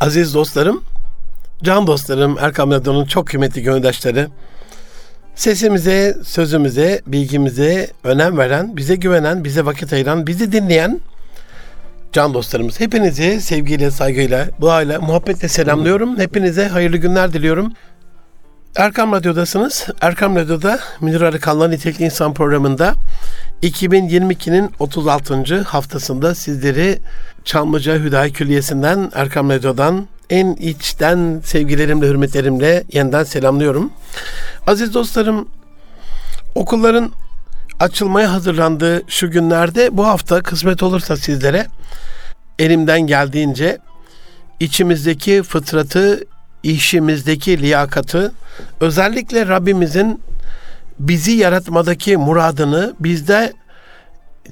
Aziz dostlarım, can dostlarım, Erkam Radyo'nun çok kıymetli gönüldaşları, sesimize, sözümüze, bilgimize önem veren, bize güvenen, bize vakit ayıran, bizi dinleyen can dostlarımız. Hepinizi sevgiyle, saygıyla, duayla, muhabbetle selamlıyorum. Hepinize hayırlı günler diliyorum. Erkam Radyo'dasınız. Erkam Radyo'da Münir Arıkan'la Nitelikli İnsan programında 2022'nin 36. haftasında sizleri Çamlıca Hüdayi Külliyesi'nden, Erkam Radyo'dan en içten sevgilerimle, hürmetlerimle yeniden selamlıyorum. Aziz dostlarım, okulların açılmaya hazırlandığı şu günlerde bu hafta kısmet olursa sizlere elimden geldiğince içimizdeki fıtratı, işimizdeki liyakatı, özellikle Rabbimizin bizi yaratmadaki muradını, bizde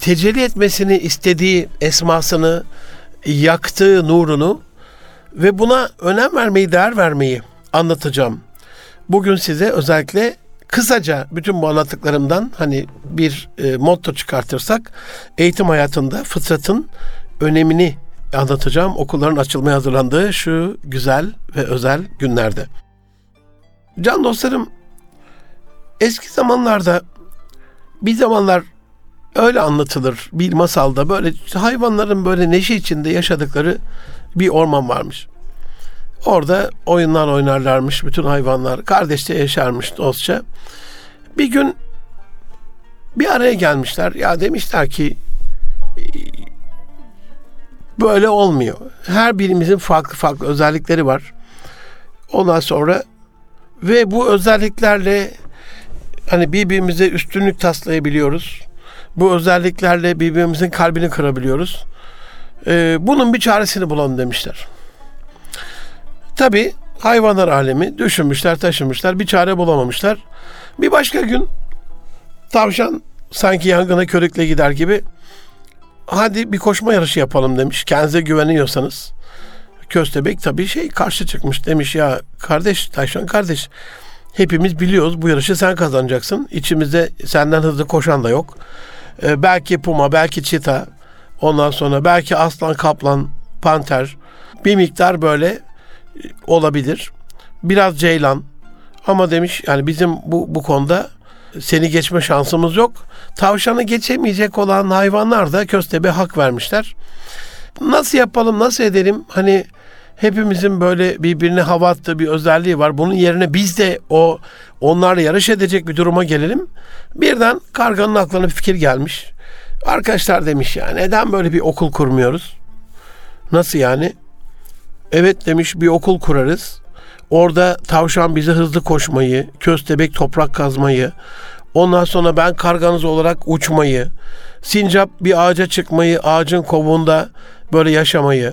tecelli etmesini istediği esmasını, yaktığı nurunu ve buna önem vermeyi, değer vermeyi anlatacağım. Bugün size özellikle kısaca bütün bu anlattıklarımdan hani bir e, motto çıkartırsak eğitim hayatında fıtratın önemini anlatacağım. Okulların açılmaya hazırlandığı şu güzel ve özel günlerde. Can dostlarım eski zamanlarda bir zamanlar öyle anlatılır bir masalda böyle hayvanların böyle neşe içinde yaşadıkları bir orman varmış. Orada oyunlar oynarlarmış bütün hayvanlar. Kardeşçe yaşarmış dostça. Bir gün bir araya gelmişler. Ya demişler ki böyle olmuyor. Her birimizin farklı farklı özellikleri var. Ondan sonra ve bu özelliklerle hani birbirimize üstünlük taslayabiliyoruz. Bu özelliklerle birbirimizin kalbini kırabiliyoruz. Ee, bunun bir çaresini bulalım demişler. Tabi hayvanlar alemi düşünmüşler, taşımışlar, bir çare bulamamışlar. Bir başka gün tavşan sanki yangına körükle gider gibi hadi bir koşma yarışı yapalım demiş. Kendinize güveniyorsanız. Köstebek tabii şey karşı çıkmış demiş ya kardeş Tavşan kardeş hepimiz biliyoruz bu yarışı sen kazanacaksın. İçimizde senden hızlı koşan da yok. Ee, belki puma, belki çita, ondan sonra belki aslan, kaplan, panter bir miktar böyle olabilir. Biraz ceylan. Ama demiş yani bizim bu, bu konuda seni geçme şansımız yok. Tavşanı geçemeyecek olan hayvanlar da köstebe hak vermişler. Nasıl yapalım, nasıl edelim? Hani hepimizin böyle birbirine hava attığı bir özelliği var. Bunun yerine biz de o onlarla yarış edecek bir duruma gelelim. Birden karganın aklına bir fikir gelmiş. Arkadaşlar demiş ya neden böyle bir okul kurmuyoruz? Nasıl yani? Evet demiş bir okul kurarız. Orada tavşan bize hızlı koşmayı, köstebek toprak kazmayı, ondan sonra ben karganız olarak uçmayı, sincap bir ağaca çıkmayı, ağacın kovuğunda böyle yaşamayı,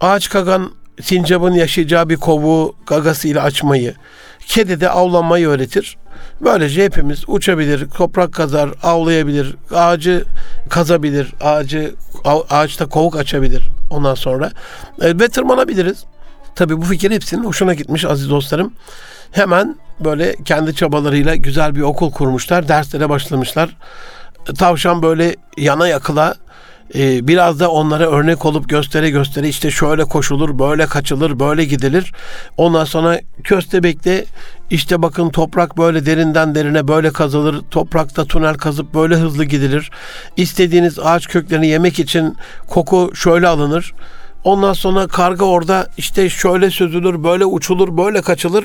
ağaç kagan sincapın yaşayacağı bir kovuğu gagasıyla açmayı, kedi de avlanmayı öğretir. Böylece hepimiz uçabilir, toprak kazar, avlayabilir, ağacı kazabilir, ağacı ağaçta kovuk açabilir ondan sonra e, ve tırmanabiliriz. Tabii bu fikir hepsinin hoşuna gitmiş aziz dostlarım. Hemen böyle kendi çabalarıyla güzel bir okul kurmuşlar, derslere başlamışlar. Tavşan böyle yana yakıla e, biraz da onlara örnek olup göstere göstere işte şöyle koşulur, böyle kaçılır, böyle gidilir. Ondan sonra köstebekte işte bakın toprak böyle derinden derine böyle kazılır. Toprakta tünel kazıp böyle hızlı gidilir. İstediğiniz ağaç köklerini yemek için koku şöyle alınır. Ondan sonra karga orada işte şöyle sözülür, böyle uçulur, böyle kaçılır.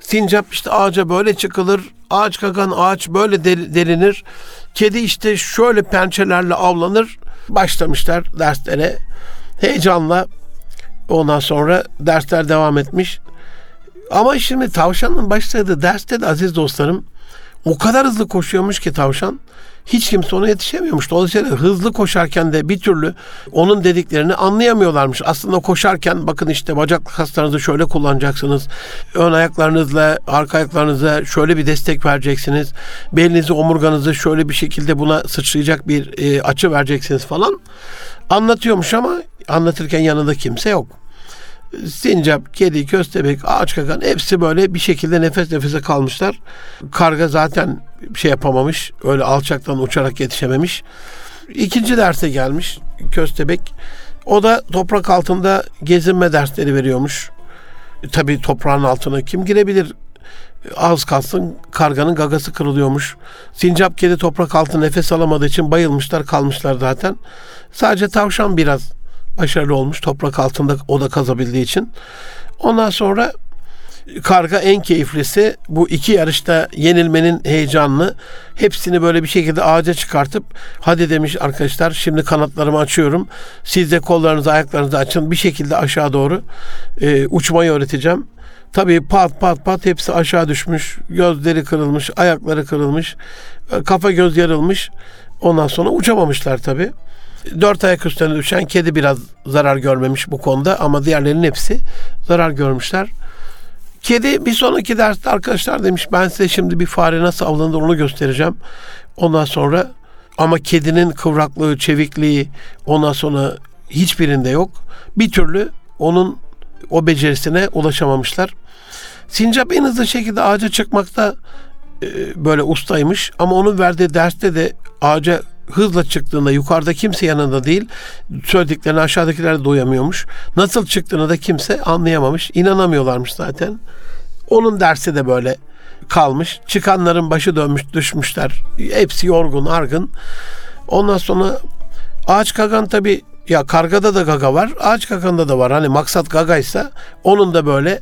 Sincap işte ağaca böyle çıkılır. Ağaç kakan ağaç böyle delinir. Kedi işte şöyle pençelerle avlanır. Başlamışlar derslere. Heyecanla ondan sonra dersler devam etmiş. Ama şimdi tavşanın başladığı derste de aziz dostlarım o kadar hızlı koşuyormuş ki tavşan hiç kimse ona yetişemiyormuş. Dolayısıyla hızlı koşarken de bir türlü onun dediklerini anlayamıyorlarmış. Aslında koşarken bakın işte bacak kaslarınızı şöyle kullanacaksınız. Ön ayaklarınızla arka ayaklarınıza şöyle bir destek vereceksiniz. Belinizi omurganızı şöyle bir şekilde buna sıçrayacak bir e, açı vereceksiniz falan. Anlatıyormuş ama anlatırken yanında kimse yok sincap, kedi, köstebek, ağaç kakan hepsi böyle bir şekilde nefes nefese kalmışlar. Karga zaten şey yapamamış. Öyle alçaktan uçarak yetişememiş. İkinci derse gelmiş köstebek. O da toprak altında gezinme dersleri veriyormuş. E, tabii toprağın altına kim girebilir? Az kalsın karganın gagası kırılıyormuş. Sincap kedi toprak altında nefes alamadığı için bayılmışlar kalmışlar zaten. Sadece tavşan biraz başarılı olmuş toprak altında o da kazabildiği için. Ondan sonra karga en keyiflisi bu iki yarışta yenilmenin heyecanını hepsini böyle bir şekilde ağaca çıkartıp hadi demiş arkadaşlar şimdi kanatlarımı açıyorum. Siz de kollarınızı ayaklarınızı açın bir şekilde aşağı doğru e, uçmayı öğreteceğim. Tabii pat pat pat hepsi aşağı düşmüş. Gözleri kırılmış, ayakları kırılmış, e, kafa göz yarılmış. Ondan sonra uçamamışlar tabii. Dört ayak üstüne düşen kedi biraz zarar görmemiş bu konuda ama diğerlerinin hepsi zarar görmüşler. Kedi bir sonraki derste arkadaşlar demiş ben size şimdi bir fare nasıl avlanır onu göstereceğim. Ondan sonra ama kedinin kıvraklığı, çevikliği ondan sonra hiçbirinde yok. Bir türlü onun o becerisine ulaşamamışlar. Sincap en hızlı şekilde ağaca çıkmakta e, böyle ustaymış ama onun verdiği derste de ağaca hızla çıktığında yukarıda kimse yanında değil söylediklerini aşağıdakiler de duyamıyormuş. Nasıl çıktığını da kimse anlayamamış. inanamıyorlarmış zaten. Onun dersi de böyle kalmış. Çıkanların başı dönmüş düşmüşler. Hepsi yorgun argın. Ondan sonra ağaç kagan tabi ya kargada da gaga var. Ağaç kaganda da var. Hani maksat gagaysa onun da böyle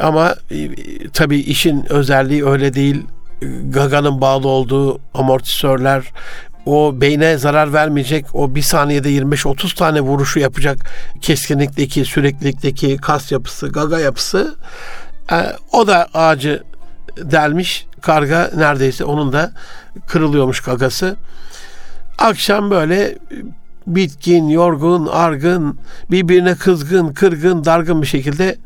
ama e, tabi işin özelliği öyle değil. Gaganın bağlı olduğu amortisörler, o beyne zarar vermeyecek o bir saniyede 25-30 tane vuruşu yapacak keskinlikteki, süreklilikteki kas yapısı, gaga yapısı e, o da ağacı delmiş. Karga neredeyse onun da kırılıyormuş gagası. Akşam böyle bitkin, yorgun, argın, birbirine kızgın, kırgın, dargın bir şekilde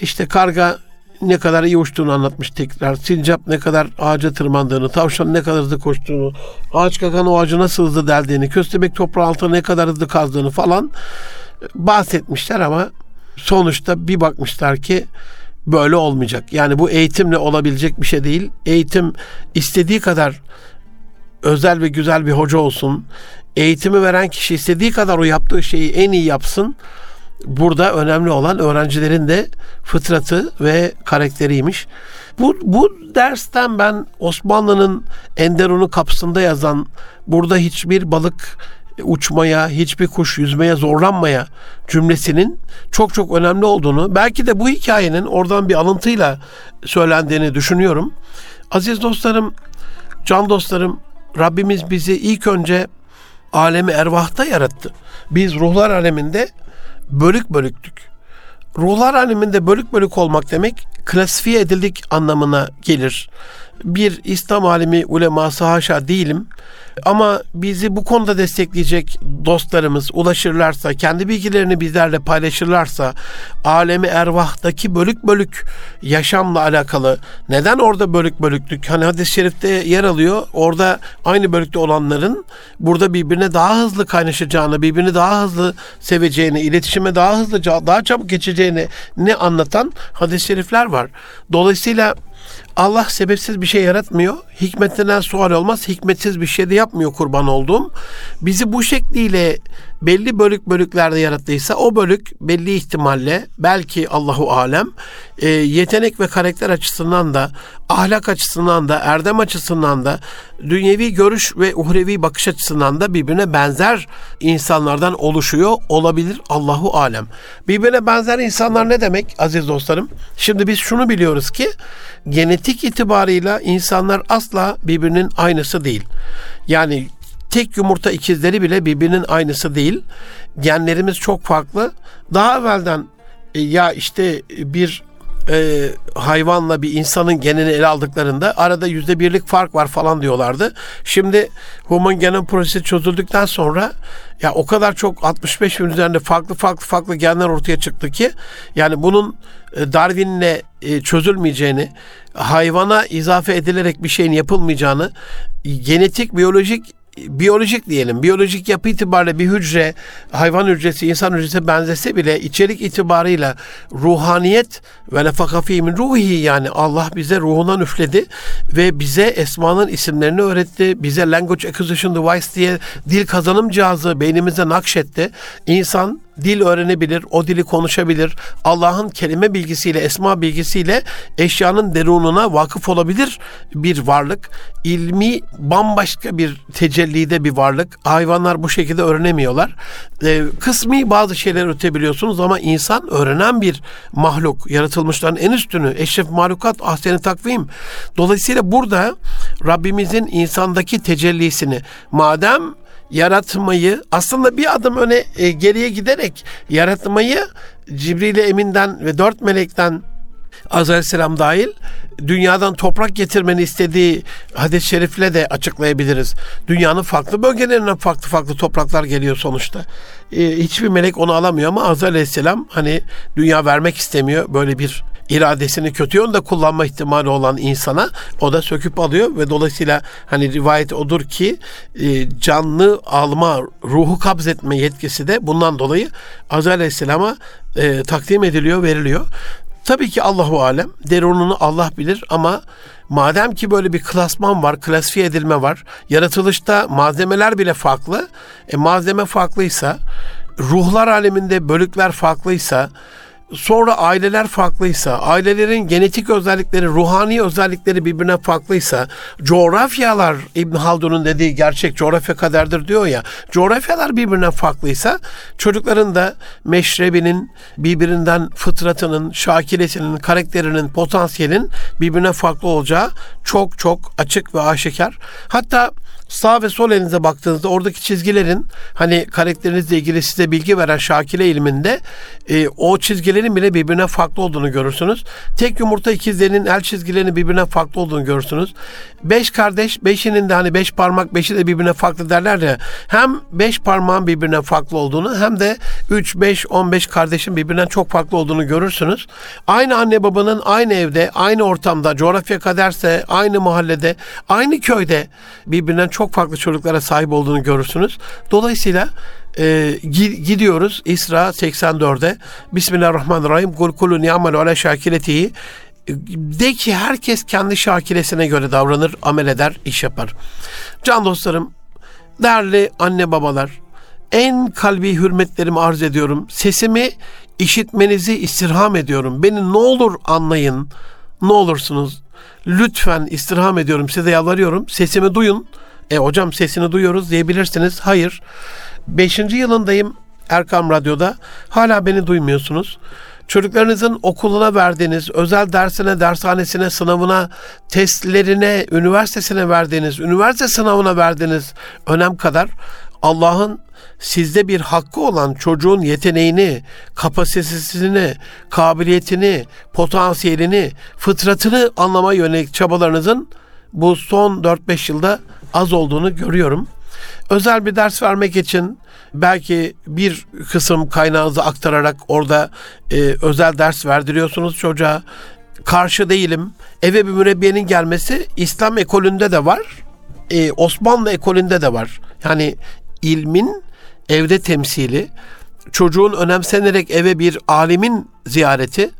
işte karga ne kadar iyi uçtuğunu anlatmış tekrar. Sincap ne kadar ağaca tırmandığını, tavşan ne kadar hızlı koştuğunu, ağaç kakan o ağacı nasıl hızlı deldiğini, köstebek toprağı altına ne kadar hızlı kazdığını falan bahsetmişler ama sonuçta bir bakmışlar ki böyle olmayacak. Yani bu eğitimle olabilecek bir şey değil. Eğitim istediği kadar özel ve güzel bir hoca olsun. Eğitimi veren kişi istediği kadar o yaptığı şeyi en iyi yapsın burada önemli olan öğrencilerin de fıtratı ve karakteriymiş. Bu, bu dersten ben Osmanlı'nın Enderun'un kapısında yazan burada hiçbir balık uçmaya, hiçbir kuş yüzmeye zorlanmaya cümlesinin çok çok önemli olduğunu, belki de bu hikayenin oradan bir alıntıyla söylendiğini düşünüyorum. Aziz dostlarım, can dostlarım, Rabbimiz bizi ilk önce alemi ervahta yarattı. Biz ruhlar aleminde bölük bölüktük. Ruhlar aleminde bölük bölük olmak demek klasifiye edildik anlamına gelir. Bir İslam alimi uleması haşa değilim. Ama bizi bu konuda destekleyecek dostlarımız ulaşırlarsa, kendi bilgilerini bizlerle paylaşırlarsa, alemi ervahtaki bölük bölük yaşamla alakalı neden orada bölük bölüklük? Hani hadis-i şerifte yer alıyor. Orada aynı bölükte olanların burada birbirine daha hızlı kaynaşacağını, birbirini daha hızlı seveceğini, iletişime daha hızlı, daha çabuk geçeceğini ne anlatan hadis-i şerifler var. Dolayısıyla Allah sebepsiz bir şey yaratmıyor. Hikmetinden sual olmaz. Hikmetsiz bir şey de yapmıyor kurban olduğum. Bizi bu şekliyle belli bölük bölüklerde yarattıysa o bölük belli ihtimalle belki Allahu alem e, yetenek ve karakter açısından da ahlak açısından da erdem açısından da dünyevi görüş ve uhrevi bakış açısından da birbirine benzer insanlardan oluşuyor olabilir Allahu alem. Birbirine benzer insanlar ne demek aziz dostlarım? Şimdi biz şunu biliyoruz ki genetik itibarıyla insanlar asla birbirinin aynısı değil. Yani tek yumurta ikizleri bile birbirinin aynısı değil. Genlerimiz çok farklı. Daha evvelden e, ya işte bir e, hayvanla bir insanın genini ele aldıklarında arada yüzde birlik fark var falan diyorlardı. Şimdi Human Genome Projesi çözüldükten sonra ya o kadar çok 65 bin üzerinde farklı farklı farklı genler ortaya çıktı ki yani bunun e, Darwin'le e, çözülmeyeceğini, hayvana izafe edilerek bir şeyin yapılmayacağını, genetik, biyolojik biyolojik diyelim, biyolojik yapı itibariyle bir hücre, hayvan hücresi, insan hücresi benzese bile içerik itibarıyla ruhaniyet ve nefaka min ruhi yani Allah bize ruhundan üfledi ve bize esmanın isimlerini öğretti. Bize language acquisition device diye dil kazanım cihazı beynimize nakşetti. İnsan dil öğrenebilir, o dili konuşabilir. Allah'ın kelime bilgisiyle, esma bilgisiyle eşyanın derununa vakıf olabilir bir varlık. İlmi bambaşka bir tecellide bir varlık. Hayvanlar bu şekilde öğrenemiyorlar. Ee, kısmi bazı şeyler ötebiliyorsunuz ama insan öğrenen bir mahluk. Yaratılmışların en üstünü. Eşref mahlukat, ahseni takvim. Dolayısıyla burada Rabbimizin insandaki tecellisini madem yaratmayı aslında bir adım öne e, geriye giderek yaratmayı Cibril Emin'den ve dört melekten Aleyhisselam dahil dünyadan toprak getirmeni istediği hadis-i şerifle de açıklayabiliriz. Dünyanın farklı bölgelerinden farklı farklı topraklar geliyor sonuçta. Ee, hiçbir melek onu alamıyor ama Azrail Aleyhisselam hani dünya vermek istemiyor. Böyle bir iradesini kötü yönde kullanma ihtimali olan insana o da söküp alıyor ve dolayısıyla hani rivayet odur ki e, canlı alma, ruhu kabz etme yetkisi de bundan dolayı Azrail Aleyhisselam'a e, takdim ediliyor, veriliyor. Tabii ki Allahu alem derununu Allah bilir ama madem ki böyle bir klasman var, klasifiye edilme var. Yaratılışta malzemeler bile farklı. E malzeme farklıysa, ruhlar aleminde bölükler farklıysa, sonra aileler farklıysa, ailelerin genetik özellikleri, ruhani özellikleri birbirine farklıysa, coğrafyalar İbn Haldun'un dediği gerçek coğrafya kaderdir diyor ya, coğrafyalar birbirine farklıysa çocukların da meşrebinin, birbirinden fıtratının, şakilesinin, karakterinin, potansiyelin birbirine farklı olacağı çok çok açık ve aşikar. Hatta sağ ve sol elinize baktığınızda oradaki çizgilerin hani karakterinizle ilgili size bilgi veren şakile ilminde e, o çizgilerin bile birbirine farklı olduğunu görürsünüz. Tek yumurta ikizlerinin el çizgilerinin birbirine farklı olduğunu görürsünüz. Beş kardeş, beşinin de hani beş parmak, beşi de birbirine farklı derler ya. Hem beş parmağın birbirine farklı olduğunu hem de üç, beş, on beş kardeşin birbirinden çok farklı olduğunu görürsünüz. Aynı anne babanın aynı evde, aynı ortamda, coğrafya kaderse aynı mahallede, aynı köyde birbirinden çok farklı çocuklara sahip olduğunu görürsünüz. Dolayısıyla e, gidiyoruz İsra 84'e. Bismillahirrahmanirrahim. Kul kulun ya'malu ala şakiletihi. De ki herkes kendi şakilesine göre davranır, amel eder, iş yapar. Can dostlarım, değerli anne babalar, en kalbi hürmetlerimi arz ediyorum. Sesimi işitmenizi istirham ediyorum. Beni ne olur anlayın. Ne olursunuz. Lütfen istirham ediyorum. Size yalvarıyorum. Sesimi duyun. E hocam sesini duyuyoruz diyebilirsiniz. Hayır. Beşinci yılındayım Erkam Radyo'da. Hala beni duymuyorsunuz. Çocuklarınızın okuluna verdiğiniz, özel dersine, dershanesine, sınavına, testlerine, üniversitesine verdiğiniz, üniversite sınavına verdiğiniz önem kadar Allah'ın sizde bir hakkı olan çocuğun yeteneğini, kapasitesini, kabiliyetini, potansiyelini, fıtratını anlama yönelik çabalarınızın bu son 4-5 yılda az olduğunu görüyorum. Özel bir ders vermek için belki bir kısım kaynağınızı aktararak orada e, özel ders verdiriyorsunuz çocuğa. Karşı değilim. Eve bir mürebbiyenin gelmesi İslam ekolünde de var. E, Osmanlı ekolünde de var. Yani ilmin evde temsili, çocuğun önemsenerek eve bir alimin ziyareti,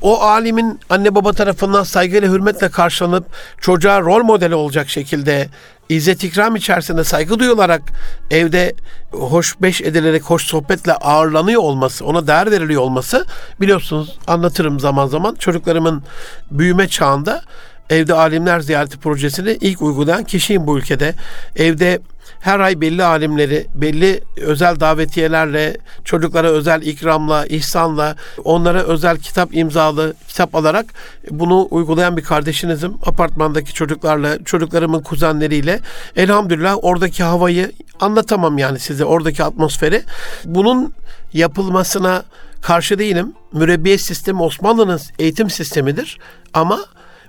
o alimin anne baba tarafından saygıyla hürmetle karşılanıp çocuğa rol modeli olacak şekilde izzet ikram içerisinde saygı duyularak evde hoş beş edilerek hoş sohbetle ağırlanıyor olması, ona değer veriliyor olması biliyorsunuz anlatırım zaman zaman çocuklarımın büyüme çağında evde alimler ziyareti projesini ilk uygulayan kişiyim bu ülkede. Evde her ay belli alimleri, belli özel davetiyelerle, çocuklara özel ikramla, ihsanla, onlara özel kitap imzalı kitap alarak bunu uygulayan bir kardeşinizim. Apartmandaki çocuklarla, çocuklarımın kuzenleriyle. Elhamdülillah oradaki havayı anlatamam yani size, oradaki atmosferi. Bunun yapılmasına karşı değilim. Mürebbiye sistemi Osmanlı'nın eğitim sistemidir. Ama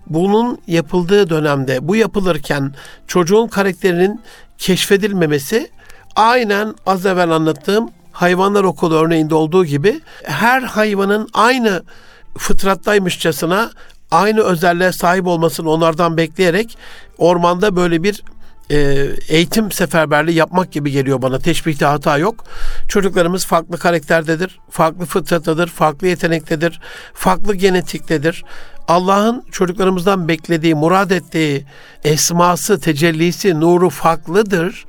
bunun yapıldığı dönemde bu yapılırken çocuğun karakterinin keşfedilmemesi aynen az evvel anlattığım hayvanlar okulu örneğinde olduğu gibi her hayvanın aynı fıtrattaymışçasına aynı özelliğe sahip olmasını onlardan bekleyerek ormanda böyle bir e, eğitim seferberliği yapmak gibi geliyor bana. Teşbihte hata yok. Çocuklarımız farklı karakterdedir, farklı fıtrattadır, farklı yetenektedir, farklı genetiktedir. Allah'ın çocuklarımızdan beklediği, murad ettiği esması, tecellisi, nuru farklıdır.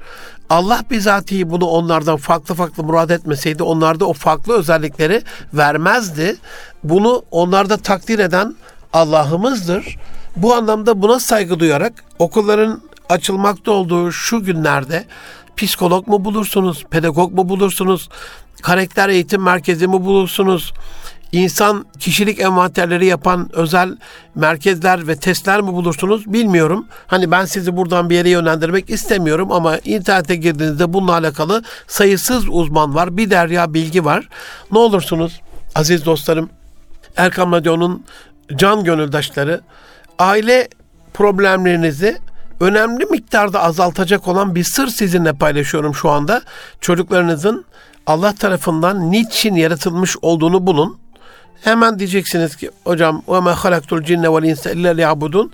Allah bizatihi bunu onlardan farklı farklı murad etmeseydi onlarda o farklı özellikleri vermezdi. Bunu onlarda takdir eden Allah'ımızdır. Bu anlamda buna saygı duyarak okulların açılmakta olduğu şu günlerde psikolog mu bulursunuz, pedagog mu bulursunuz, karakter eğitim merkezi mi bulursunuz, insan kişilik envanterleri yapan özel merkezler ve testler mi bulursunuz bilmiyorum. Hani ben sizi buradan bir yere yönlendirmek istemiyorum ama internete girdiğinizde bununla alakalı sayısız uzman var. Bir derya bilgi var. Ne olursunuz aziz dostlarım Erkam Radyo'nun can gönüldaşları aile problemlerinizi önemli miktarda azaltacak olan bir sır sizinle paylaşıyorum şu anda. Çocuklarınızın Allah tarafından niçin yaratılmış olduğunu bulun. Hemen diyeceksiniz ki hocam ve me halaktul cinne vel insa illa liyabudun.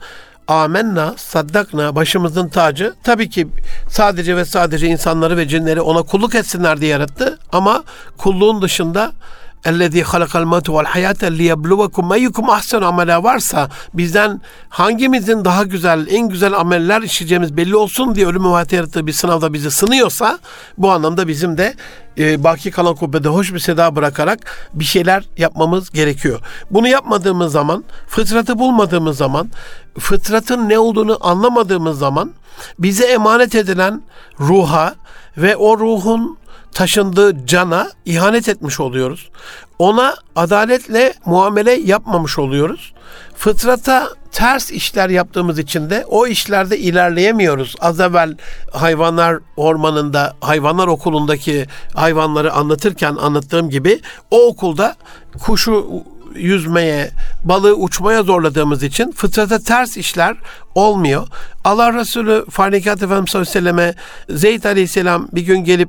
Amenna, saddakna, başımızın tacı. Tabii ki sadece ve sadece insanları ve cinleri ona kulluk etsinler diye yarattı. Ama kulluğun dışında اَلَّذ۪ي خَلَقَ الْمَوْتُ وَالْحَيَاةَ لِيَبْلُوَكُمْ اَيُّكُمْ اَحْسَنُ amela varsa bizden hangimizin daha güzel, en güzel ameller işleyeceğimiz belli olsun diye ölüm ve yarattığı bir sınavda bizi sınıyorsa bu anlamda bizim de e, baki kalan kubbede hoş bir seda bırakarak bir şeyler yapmamız gerekiyor. Bunu yapmadığımız zaman, fıtratı bulmadığımız zaman, fıtratın ne olduğunu anlamadığımız zaman bize emanet edilen ruha ve o ruhun taşındığı cana ihanet etmiş oluyoruz. Ona adaletle muamele yapmamış oluyoruz. Fıtrata ters işler yaptığımız için de o işlerde ilerleyemiyoruz. Az evvel hayvanlar ormanında, hayvanlar okulundaki hayvanları anlatırken anlattığım gibi o okulda kuşu yüzmeye, balığı uçmaya zorladığımız için fıtrata ters işler olmuyor. Allah Resulü Fanikat Efendimiz sallallahu aleyhi ve selleme Zeyd aleyhisselam bir gün gelip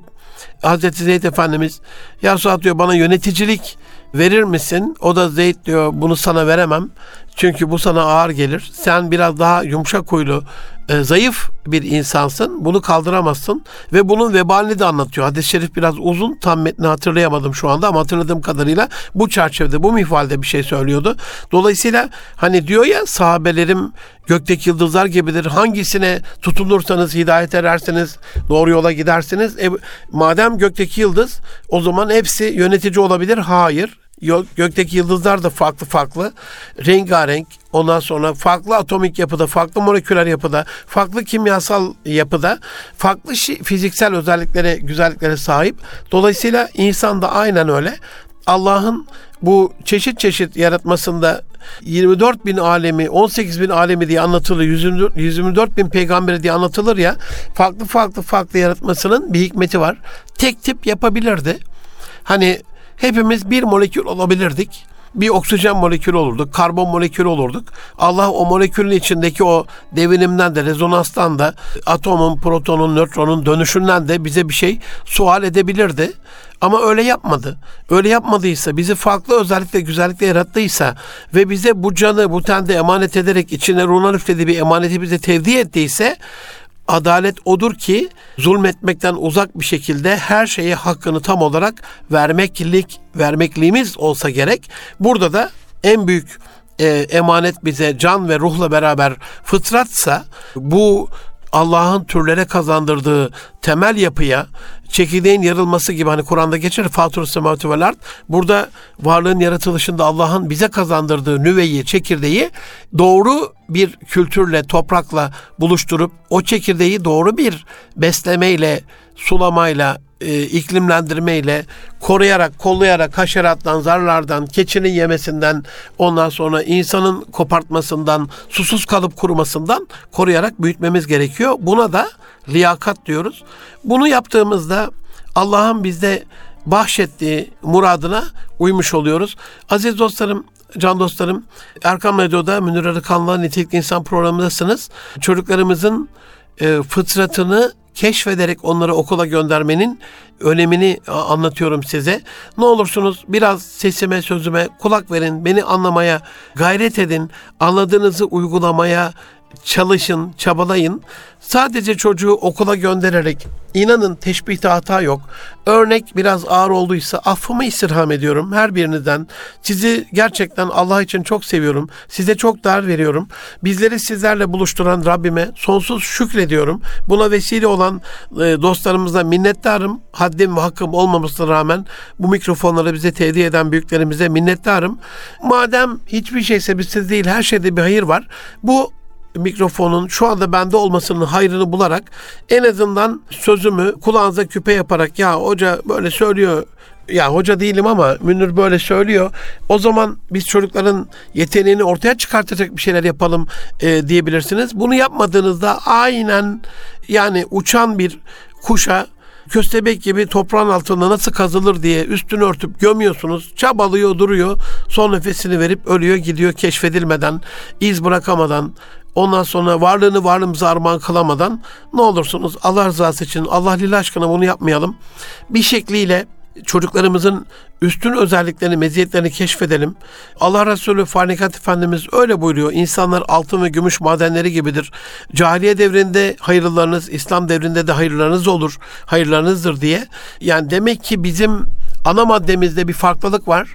Hazreti Zeyd Efendimiz ya Suat diyor bana yöneticilik verir misin? O da Zeyd diyor bunu sana veremem. Çünkü bu sana ağır gelir. Sen biraz daha yumuşak huylu, e, zayıf bir insansın. Bunu kaldıramazsın. Ve bunun vebalini de anlatıyor. Hadis-i şerif biraz uzun. Tam metni hatırlayamadım şu anda ama hatırladığım kadarıyla bu çerçevede, bu mihvalde bir şey söylüyordu. Dolayısıyla hani diyor ya sahabelerim gökteki yıldızlar gibidir. Hangisine tutunursanız hidayet erersiniz, doğru yola gidersiniz. E, madem gökteki yıldız o zaman hepsi yönetici olabilir. Hayır gökteki yıldızlar da farklı farklı, rengarenk, ondan sonra farklı atomik yapıda, farklı moleküler yapıda, farklı kimyasal yapıda, farklı fiziksel özelliklere, güzelliklere sahip. Dolayısıyla insan da aynen öyle. Allah'ın bu çeşit çeşit yaratmasında 24 bin alemi, 18 bin alemi diye anlatılır, 124 bin peygamberi diye anlatılır ya, farklı farklı farklı yaratmasının bir hikmeti var. Tek tip yapabilirdi. Hani hepimiz bir molekül olabilirdik. Bir oksijen molekülü olurduk, karbon molekülü olurduk. Allah o molekülün içindeki o devinimden de, rezonanstan da, atomun, protonun, nötronun dönüşünden de bize bir şey sual edebilirdi. Ama öyle yapmadı. Öyle yapmadıysa, bizi farklı özellikle güzellikle yarattıysa ve bize bu canı bu tende emanet ederek içine ruhuna üflediği bir emaneti bize tevdi ettiyse adalet odur ki zulmetmekten uzak bir şekilde her şeye hakkını tam olarak vermeklik, vermekliğimiz olsa gerek. Burada da en büyük e, emanet bize can ve ruhla beraber fıtratsa bu Allah'ın türlere kazandırdığı temel yapıya çekirdeğin yarılması gibi hani Kur'an'da geçer Fatur semavati vel ard. Burada varlığın yaratılışında Allah'ın bize kazandırdığı nüveyi, çekirdeği doğru bir kültürle, toprakla buluşturup o çekirdeği doğru bir beslemeyle, sulamayla, e, iklimlendirmeyle koruyarak, kollayarak haşerattan, zarlardan, keçinin yemesinden, ondan sonra insanın kopartmasından, susuz kalıp kurumasından koruyarak büyütmemiz gerekiyor. Buna da liyakat diyoruz. Bunu yaptığımızda Allah'ın bizde bahşettiği muradına uymuş oluyoruz. Aziz dostlarım, can dostlarım, Erkam Radyo'da Münir Arıkan'la Nitelikli İnsan programındasınız. Çocuklarımızın e, fıtratını keşfederek onları okula göndermenin önemini anlatıyorum size. Ne olursunuz biraz sesime sözüme kulak verin, beni anlamaya gayret edin, anladığınızı uygulamaya çalışın, çabalayın. Sadece çocuğu okula göndererek inanın teşbihte hata yok. Örnek biraz ağır olduysa affımı istirham ediyorum her birinizden. Sizi gerçekten Allah için çok seviyorum. Size çok değer veriyorum. Bizleri sizlerle buluşturan Rabbime sonsuz şükrediyorum. Buna vesile olan e, dostlarımıza minnettarım. Haddim ve hakkım olmamasına rağmen bu mikrofonları bize tevdi eden büyüklerimize minnettarım. Madem hiçbir şey sebepsiz değil her şeyde bir hayır var. Bu mikrofonun şu anda bende olmasının hayrını bularak en azından sözümü kulağınıza küpe yaparak ya hoca böyle söylüyor ya hoca değilim ama Münir böyle söylüyor. O zaman biz çocukların yeteneğini ortaya çıkartacak bir şeyler yapalım e, diyebilirsiniz. Bunu yapmadığınızda aynen yani uçan bir kuşa köstebek gibi toprağın altında nasıl kazılır diye üstünü örtüp gömüyorsunuz. Çabalıyor duruyor. Son nefesini verip ölüyor gidiyor keşfedilmeden, iz bırakamadan, ondan sonra varlığını varlığımıza armağan kılamadan ne olursunuz Allah rızası için Allah lil aşkına bunu yapmayalım. Bir şekliyle çocuklarımızın üstün özelliklerini, meziyetlerini keşfedelim. Allah Resulü Fanikat Efendimiz öyle buyuruyor. İnsanlar altın ve gümüş madenleri gibidir. Cahiliye devrinde hayırlarınız, İslam devrinde de hayırlarınız olur. Hayırlarınızdır diye. Yani demek ki bizim ana maddemizde bir farklılık var.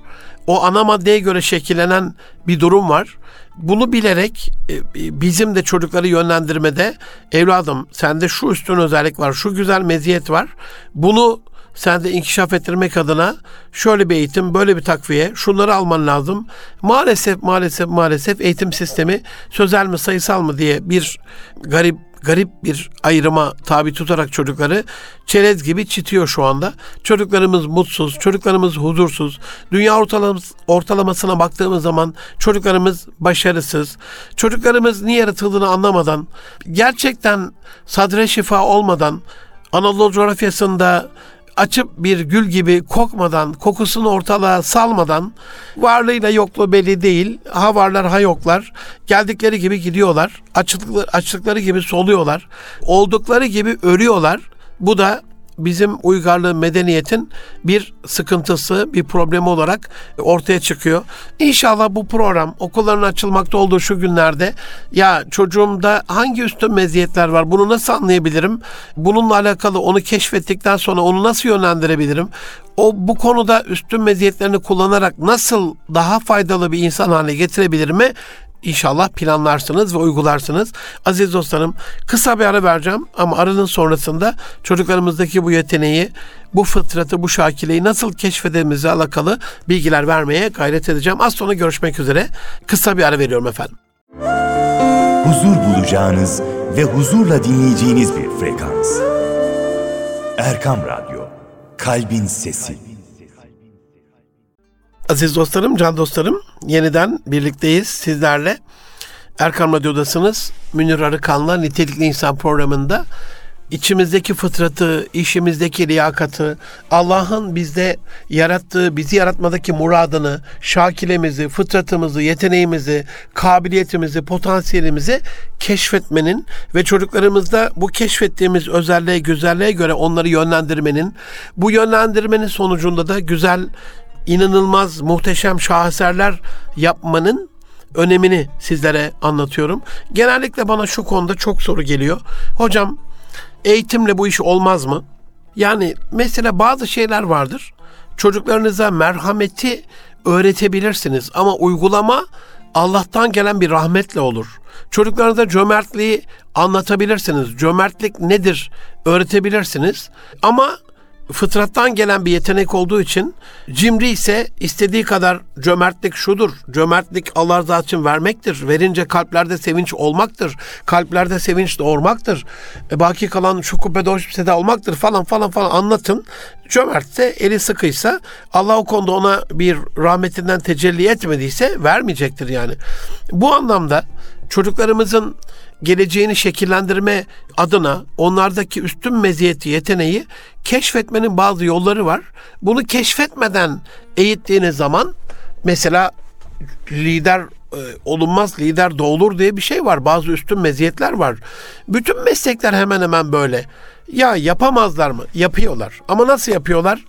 O ana maddeye göre şekillenen bir durum var. Bunu bilerek e, bizim de çocukları yönlendirmede evladım sende şu üstün özellik var, şu güzel meziyet var. Bunu sen de inkişaf ettirmek adına şöyle bir eğitim, böyle bir takviye, şunları alman lazım. Maalesef, maalesef, maalesef eğitim sistemi sözel mi, sayısal mı diye bir garip garip bir ayrıma tabi tutarak çocukları çerez gibi çitiyor şu anda. Çocuklarımız mutsuz, çocuklarımız huzursuz. Dünya ortalaması, ortalamasına baktığımız zaman çocuklarımız başarısız. Çocuklarımız niye yaratıldığını anlamadan, gerçekten sadre şifa olmadan, Anadolu coğrafyasında açıp bir gül gibi kokmadan, kokusunu ortalığa salmadan, varlığıyla yokluğu belli değil, ha varlar ha yoklar, geldikleri gibi gidiyorlar, açlıkları, açlıkları gibi soluyorlar, oldukları gibi ölüyorlar. Bu da bizim uygarlığı medeniyetin bir sıkıntısı, bir problemi olarak ortaya çıkıyor. İnşallah bu program okulların açılmakta olduğu şu günlerde ya çocuğumda hangi üstün meziyetler var bunu nasıl anlayabilirim? Bununla alakalı onu keşfettikten sonra onu nasıl yönlendirebilirim? O bu konuda üstün meziyetlerini kullanarak nasıl daha faydalı bir insan haline getirebilir mi? İnşallah planlarsınız ve uygularsınız. Aziz dostlarım kısa bir ara vereceğim ama aranın sonrasında çocuklarımızdaki bu yeteneği, bu fıtratı, bu şakileyi nasıl keşfedememizle alakalı bilgiler vermeye gayret edeceğim. Az sonra görüşmek üzere. Kısa bir ara veriyorum efendim. Huzur bulacağınız ve huzurla dinleyeceğiniz bir frekans. Erkam Radyo, Kalbin Sesi. Aziz dostlarım, can dostlarım, yeniden birlikteyiz sizlerle. Erkam Radyo'dasınız. Münir Arıkan'la Nitelikli İnsan programında içimizdeki fıtratı, işimizdeki liyakatı, Allah'ın bizde yarattığı, bizi yaratmadaki muradını, şakilemizi, fıtratımızı, yeteneğimizi, kabiliyetimizi, potansiyelimizi keşfetmenin ve çocuklarımızda bu keşfettiğimiz özelliğe, güzelliğe göre onları yönlendirmenin, bu yönlendirmenin sonucunda da güzel inanılmaz muhteşem şaheserler yapmanın önemini sizlere anlatıyorum. Genellikle bana şu konuda çok soru geliyor. Hocam eğitimle bu iş olmaz mı? Yani mesela bazı şeyler vardır. Çocuklarınıza merhameti öğretebilirsiniz ama uygulama Allah'tan gelen bir rahmetle olur. Çocuklarınıza cömertliği anlatabilirsiniz. Cömertlik nedir öğretebilirsiniz. Ama fıtrattan gelen bir yetenek olduğu için cimri ise istediği kadar cömertlik şudur. Cömertlik Allah rızası için vermektir. Verince kalplerde sevinç olmaktır. Kalplerde sevinç doğurmaktır. E, baki kalan şu kubbede hoş bir olmaktır falan falan falan anlatın. Cömertse eli sıkıysa Allah o konuda ona bir rahmetinden tecelli etmediyse vermeyecektir yani. Bu anlamda çocuklarımızın geleceğini şekillendirme adına onlardaki üstün meziyeti, yeteneği keşfetmenin bazı yolları var. Bunu keşfetmeden eğittiğiniz zaman mesela lider e, olunmaz lider doğulur diye bir şey var. Bazı üstün meziyetler var. Bütün meslekler hemen hemen böyle. Ya yapamazlar mı? Yapıyorlar. Ama nasıl yapıyorlar?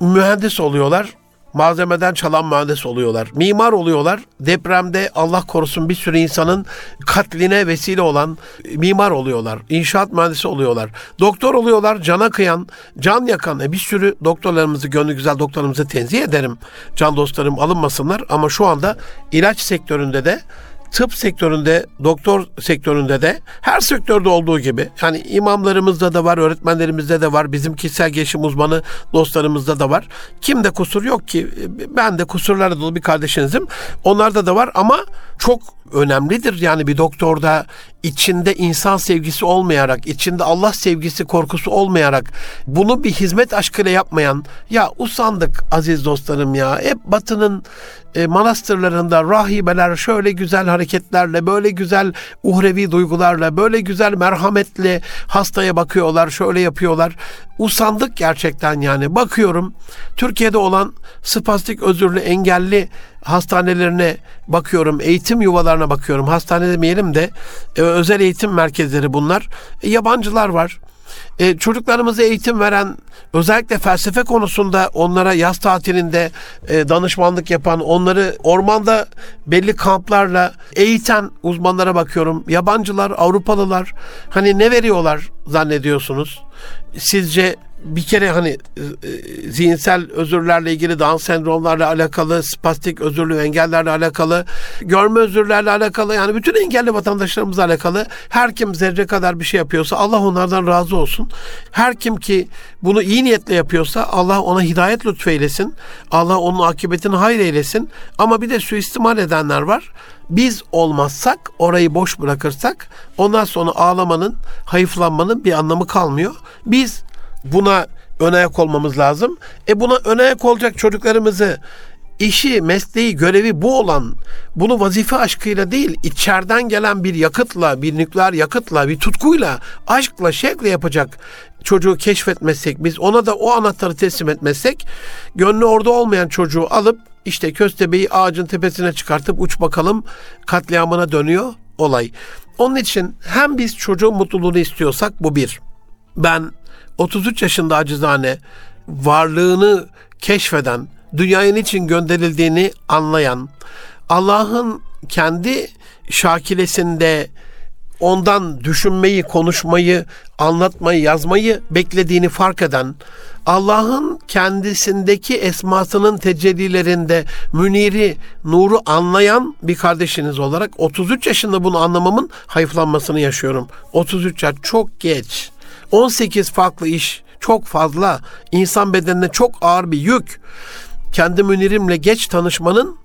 Mühendis oluyorlar. Malzemeden çalan mühendis oluyorlar. Mimar oluyorlar. Depremde Allah korusun bir sürü insanın katline vesile olan mimar oluyorlar. İnşaat mühendisi oluyorlar. Doktor oluyorlar. Cana kıyan, can yakan. E bir sürü doktorlarımızı, gönlü güzel doktorlarımızı tenzih ederim. Can dostlarım alınmasınlar. Ama şu anda ilaç sektöründe de tıp sektöründe, doktor sektöründe de her sektörde olduğu gibi yani imamlarımızda da var, öğretmenlerimizde de var, bizim kişisel gelişim uzmanı dostlarımızda da var. Kimde kusur yok ki? Ben de kusurlarla dolu bir kardeşinizim. Onlarda da var ama çok önemlidir yani bir doktorda içinde insan sevgisi olmayarak, içinde Allah sevgisi, korkusu olmayarak bunu bir hizmet aşkıyla yapmayan ya usandık aziz dostlarım ya. Hep batının e, manastırlarında rahibeler şöyle güzel hareketlerle, böyle güzel uhrevi duygularla, böyle güzel merhametle hastaya bakıyorlar, şöyle yapıyorlar. Usandık gerçekten yani. Bakıyorum Türkiye'de olan spastik özürlü engelli hastanelerine bakıyorum, eğitim yuvalarına bakıyorum. Hastane demeyelim de e, özel eğitim merkezleri bunlar. E, yabancılar var. E, çocuklarımıza eğitim veren, özellikle felsefe konusunda onlara yaz tatilinde e, danışmanlık yapan, onları ormanda belli kamplarla eğiten uzmanlara bakıyorum. Yabancılar, Avrupalılar hani ne veriyorlar zannediyorsunuz? Sizce bir kere hani e, e, zihinsel özürlerle ilgili Down sendromlarla alakalı, spastik özürlü engellerle alakalı, görme özürlerle alakalı yani bütün engelli vatandaşlarımızla alakalı her kim zerre kadar bir şey yapıyorsa Allah onlardan razı olsun. Her kim ki bunu iyi niyetle yapıyorsa Allah ona hidayet lütfeylesin. Allah onun akıbetini hayır eylesin. Ama bir de suistimal edenler var. Biz olmazsak, orayı boş bırakırsak ondan sonra ağlamanın, hayıflanmanın bir anlamı kalmıyor. Biz buna ön ayak olmamız lazım. E buna ön ayak olacak çocuklarımızı işi, mesleği, görevi bu olan, bunu vazife aşkıyla değil, içeriden gelen bir yakıtla, bir nükleer yakıtla, bir tutkuyla, aşkla, şevkle yapacak çocuğu keşfetmezsek, biz ona da o anahtarı teslim etmezsek, gönlü orada olmayan çocuğu alıp işte köstebeği ağacın tepesine çıkartıp uç bakalım katliamına dönüyor olay. Onun için hem biz çocuğun mutluluğunu istiyorsak bu bir. Ben 33 yaşında acizane varlığını keşfeden, dünyaya için gönderildiğini anlayan, Allah'ın kendi şakilesinde ondan düşünmeyi, konuşmayı, anlatmayı, yazmayı beklediğini fark eden, Allah'ın kendisindeki esmasının tecellilerinde müniri, nuru anlayan bir kardeşiniz olarak 33 yaşında bunu anlamamın hayıflanmasını yaşıyorum. 33 yaş çok geç. 18 farklı iş çok fazla. insan bedenine çok ağır bir yük. Kendi münirimle geç tanışmanın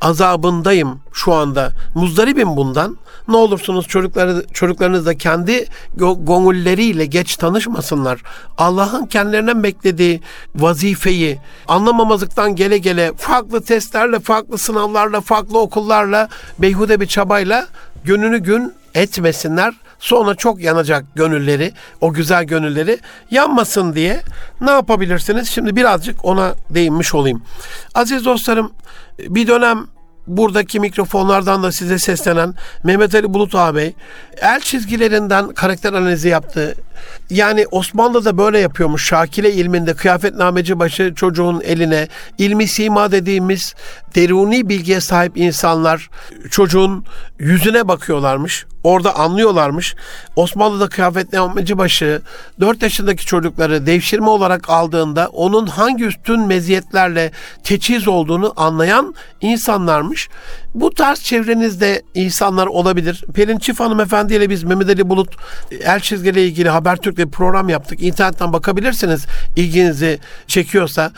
azabındayım şu anda. Muzdaribim bundan. Ne olursunuz çocukları, çocuklarınız da kendi gönülleriyle geç tanışmasınlar. Allah'ın kendilerinden beklediği vazifeyi anlamamazlıktan gele gele farklı testlerle, farklı sınavlarla, farklı okullarla, beyhude bir çabayla gününü gün etmesinler. Sonra çok yanacak gönülleri, o güzel gönülleri yanmasın diye ne yapabilirsiniz? Şimdi birazcık ona değinmiş olayım. Aziz dostlarım, bir dönem buradaki mikrofonlardan da size seslenen Mehmet Ali Bulut ağabey el çizgilerinden karakter analizi yaptı. Yani Osmanlı'da böyle yapıyormuş. Şakile ilminde kıyafetnameci başı çocuğun eline ilmi sima dediğimiz deruni bilgiye sahip insanlar çocuğun yüzüne bakıyorlarmış. Orada anlıyorlarmış. Osmanlı'da kıyafetnameci başı 4 yaşındaki çocukları devşirme olarak aldığında onun hangi üstün meziyetlerle teçhiz olduğunu anlayan insanlarmış. Bu tarz çevrenizde insanlar olabilir. Pelin Çift hanımefendi ile biz Mehmet Ali Bulut el çizgiyle ilgili Habertürk'le bir program yaptık. İnternetten bakabilirsiniz ilginizi çekiyorsa.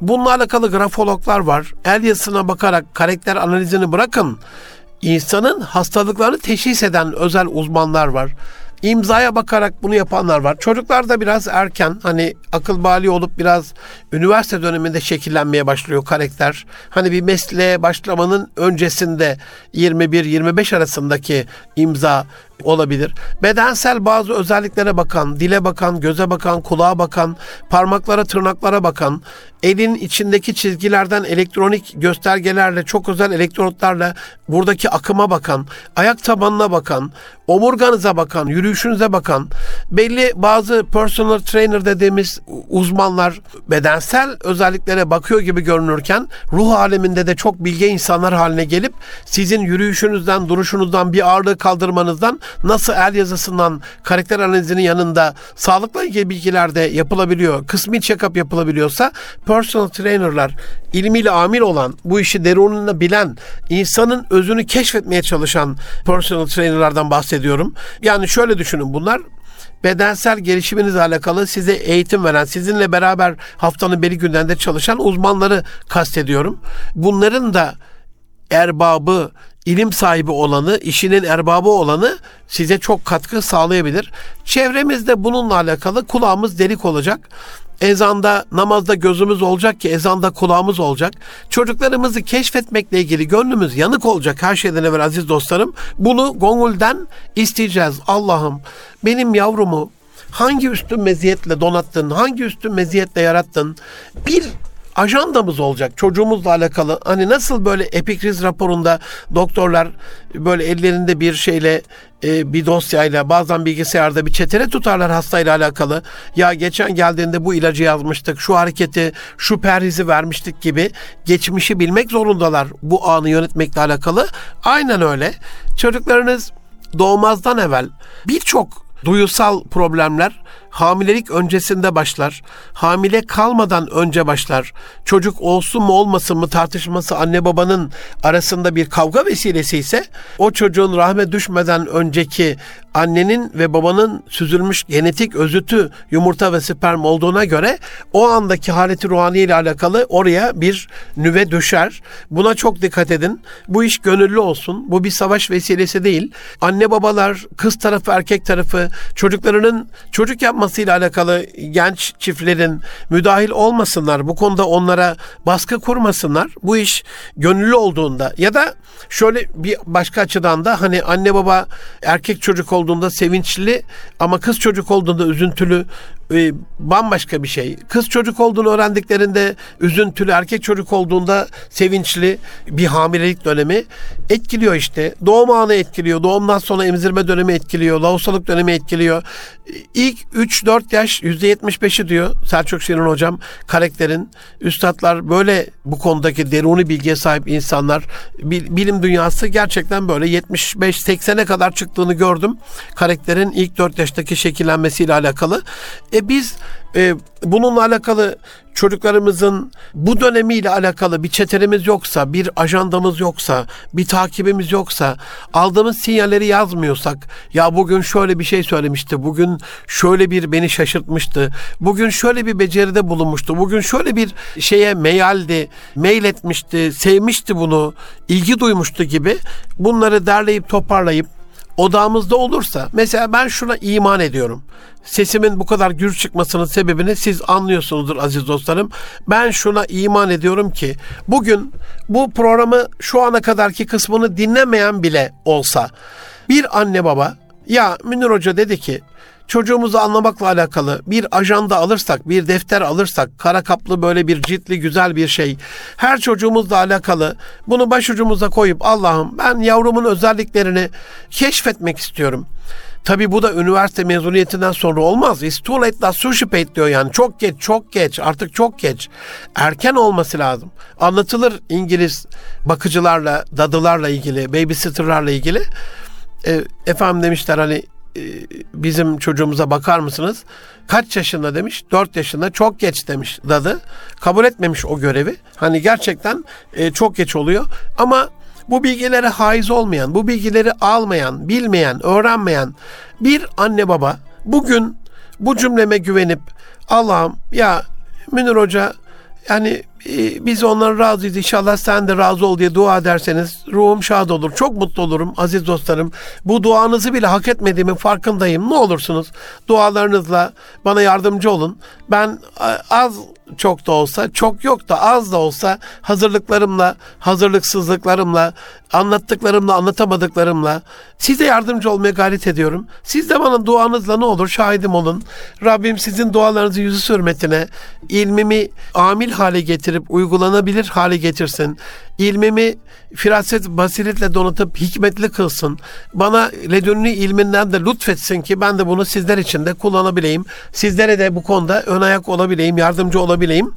Bununla alakalı grafologlar var. El yazısına bakarak karakter analizini bırakın. İnsanın hastalıklarını teşhis eden özel uzmanlar var imzaya bakarak bunu yapanlar var. Çocuklar da biraz erken hani akıl bali olup biraz üniversite döneminde şekillenmeye başlıyor karakter. Hani bir mesleğe başlamanın öncesinde 21-25 arasındaki imza olabilir. Bedensel bazı özelliklere bakan, dile bakan, göze bakan, kulağa bakan, parmaklara, tırnaklara bakan, elin içindeki çizgilerden elektronik göstergelerle, çok özel elektrotlarla buradaki akıma bakan, ayak tabanına bakan, omurganıza bakan, yürüyüşünüze bakan, belli bazı personal trainer dediğimiz uzmanlar bedensel özelliklere bakıyor gibi görünürken ruh aleminde de çok bilge insanlar haline gelip sizin yürüyüşünüzden, duruşunuzdan, bir ağırlığı kaldırmanızdan nasıl el yazısından karakter analizinin yanında sağlıkla ilgili bilgiler de yapılabiliyor. Kısmi check-up yapılabiliyorsa personal trainerlar ilmiyle amil olan, bu işi derununda bilen, insanın özünü keşfetmeye çalışan personal trainerlardan bahsediyorum. Yani şöyle düşünün bunlar bedensel gelişiminizle alakalı size eğitim veren, sizinle beraber haftanın beri günlerinde çalışan uzmanları kastediyorum. Bunların da erbabı, ilim sahibi olanı, işinin erbabı olanı size çok katkı sağlayabilir. Çevremizde bununla alakalı kulağımız delik olacak. Ezanda, namazda gözümüz olacak ki ezanda kulağımız olacak. Çocuklarımızı keşfetmekle ilgili gönlümüz yanık olacak her şeyden evvel aziz dostlarım. Bunu gongulden isteyeceğiz. Allah'ım benim yavrumu hangi üstün meziyetle donattın, hangi üstün meziyetle yarattın? Bir ajandamız olacak çocuğumuzla alakalı. Hani nasıl böyle epikriz raporunda doktorlar böyle ellerinde bir şeyle e, bir dosyayla bazen bilgisayarda bir çetele tutarlar hastayla alakalı. Ya geçen geldiğinde bu ilacı yazmıştık, şu hareketi, şu perhizi vermiştik gibi geçmişi bilmek zorundalar bu anı yönetmekle alakalı. Aynen öyle. Çocuklarınız doğmazdan evvel birçok duyusal problemler hamilelik öncesinde başlar. Hamile kalmadan önce başlar. Çocuk olsun mu olmasın mı tartışması anne babanın arasında bir kavga vesilesi ise o çocuğun rahme düşmeden önceki annenin ve babanın süzülmüş genetik özütü yumurta ve sperm olduğuna göre o andaki haleti ruhaniye ile alakalı oraya bir nüve düşer. Buna çok dikkat edin. Bu iş gönüllü olsun. Bu bir savaş vesilesi değil. Anne babalar, kız tarafı, erkek tarafı çocuklarının çocuk yapmasıyla alakalı genç çiftlerin müdahil olmasınlar. Bu konuda onlara baskı kurmasınlar. Bu iş gönüllü olduğunda ya da şöyle bir başka açıdan da hani anne baba erkek çocuk olduğunda sevinçli ama kız çocuk olduğunda üzüntülü e, bambaşka bir şey. Kız çocuk olduğunu öğrendiklerinde üzüntülü, erkek çocuk olduğunda sevinçli bir hamilelik dönemi etkiliyor işte. Doğum anı etkiliyor, doğumdan sonra emzirme dönemi etkiliyor, lahusalık dönemi etkiliyor. İlk 3-4 yaş %75'i diyor Selçuk Şirin hocam karakterin. Üstadlar böyle bu konudaki deruni bilgiye sahip insanlar. Bilim dünyası gerçekten böyle 75-80'e kadar çıktığını gördüm. Karakterin ilk 4 yaştaki şekillenmesiyle alakalı. E biz e, bununla alakalı çocuklarımızın bu dönemiyle alakalı bir çeterimiz yoksa, bir ajandamız yoksa, bir takibimiz yoksa, aldığımız sinyalleri yazmıyorsak, ya bugün şöyle bir şey söylemişti, bugün şöyle bir beni şaşırtmıştı, bugün şöyle bir beceride bulunmuştu, bugün şöyle bir şeye meyaldi, mail etmişti, sevmişti bunu, ilgi duymuştu gibi bunları derleyip toparlayıp odağımızda olursa mesela ben şuna iman ediyorum. Sesimin bu kadar gür çıkmasının sebebini siz anlıyorsunuzdur aziz dostlarım. Ben şuna iman ediyorum ki bugün bu programı şu ana kadarki kısmını dinlemeyen bile olsa bir anne baba ya Münir Hoca dedi ki çocuğumuzu anlamakla alakalı bir ajanda alırsak, bir defter alırsak, kara kaplı böyle bir ciltli güzel bir şey, her çocuğumuzla alakalı bunu başucumuza koyup Allah'ım ben yavrumun özelliklerini keşfetmek istiyorum. Tabi bu da üniversite mezuniyetinden sonra olmaz. It's too late, that's sushi paid diyor yani. Çok geç, çok geç, artık çok geç. Erken olması lazım. Anlatılır İngiliz bakıcılarla, dadılarla ilgili, babysitterlarla ilgili. E, efendim demişler hani e, bizim çocuğumuza bakar mısınız? Kaç yaşında demiş? 4 yaşında çok geç demiş dadı. Kabul etmemiş o görevi. Hani gerçekten e, çok geç oluyor. Ama bu bilgilere haiz olmayan, bu bilgileri almayan, bilmeyen, öğrenmeyen bir anne baba bugün bu cümleme güvenip Allah'ım ya Münir Hoca yani biz onlara razıyız inşallah sen de razı ol diye dua ederseniz ruhum şad olur. Çok mutlu olurum aziz dostlarım. Bu duanızı bile hak etmediğimin farkındayım. Ne olursunuz dualarınızla bana yardımcı olun. Ben az çok da olsa, çok yok da az da olsa hazırlıklarımla, hazırlıksızlıklarımla, anlattıklarımla, anlatamadıklarımla size yardımcı olmaya gayret ediyorum. Siz de bana duanızla ne olur şahidim olun. Rabbim sizin dualarınızı yüzü hürmetine ilmimi amil hale getirip uygulanabilir hale getirsin. İlmimi firaset basiretle donatıp hikmetli kılsın. Bana ledünni ilminden de lütfetsin ki ben de bunu sizler için de kullanabileyim. Sizlere de bu konuda ön ayak olabileyim, yardımcı olabileyim.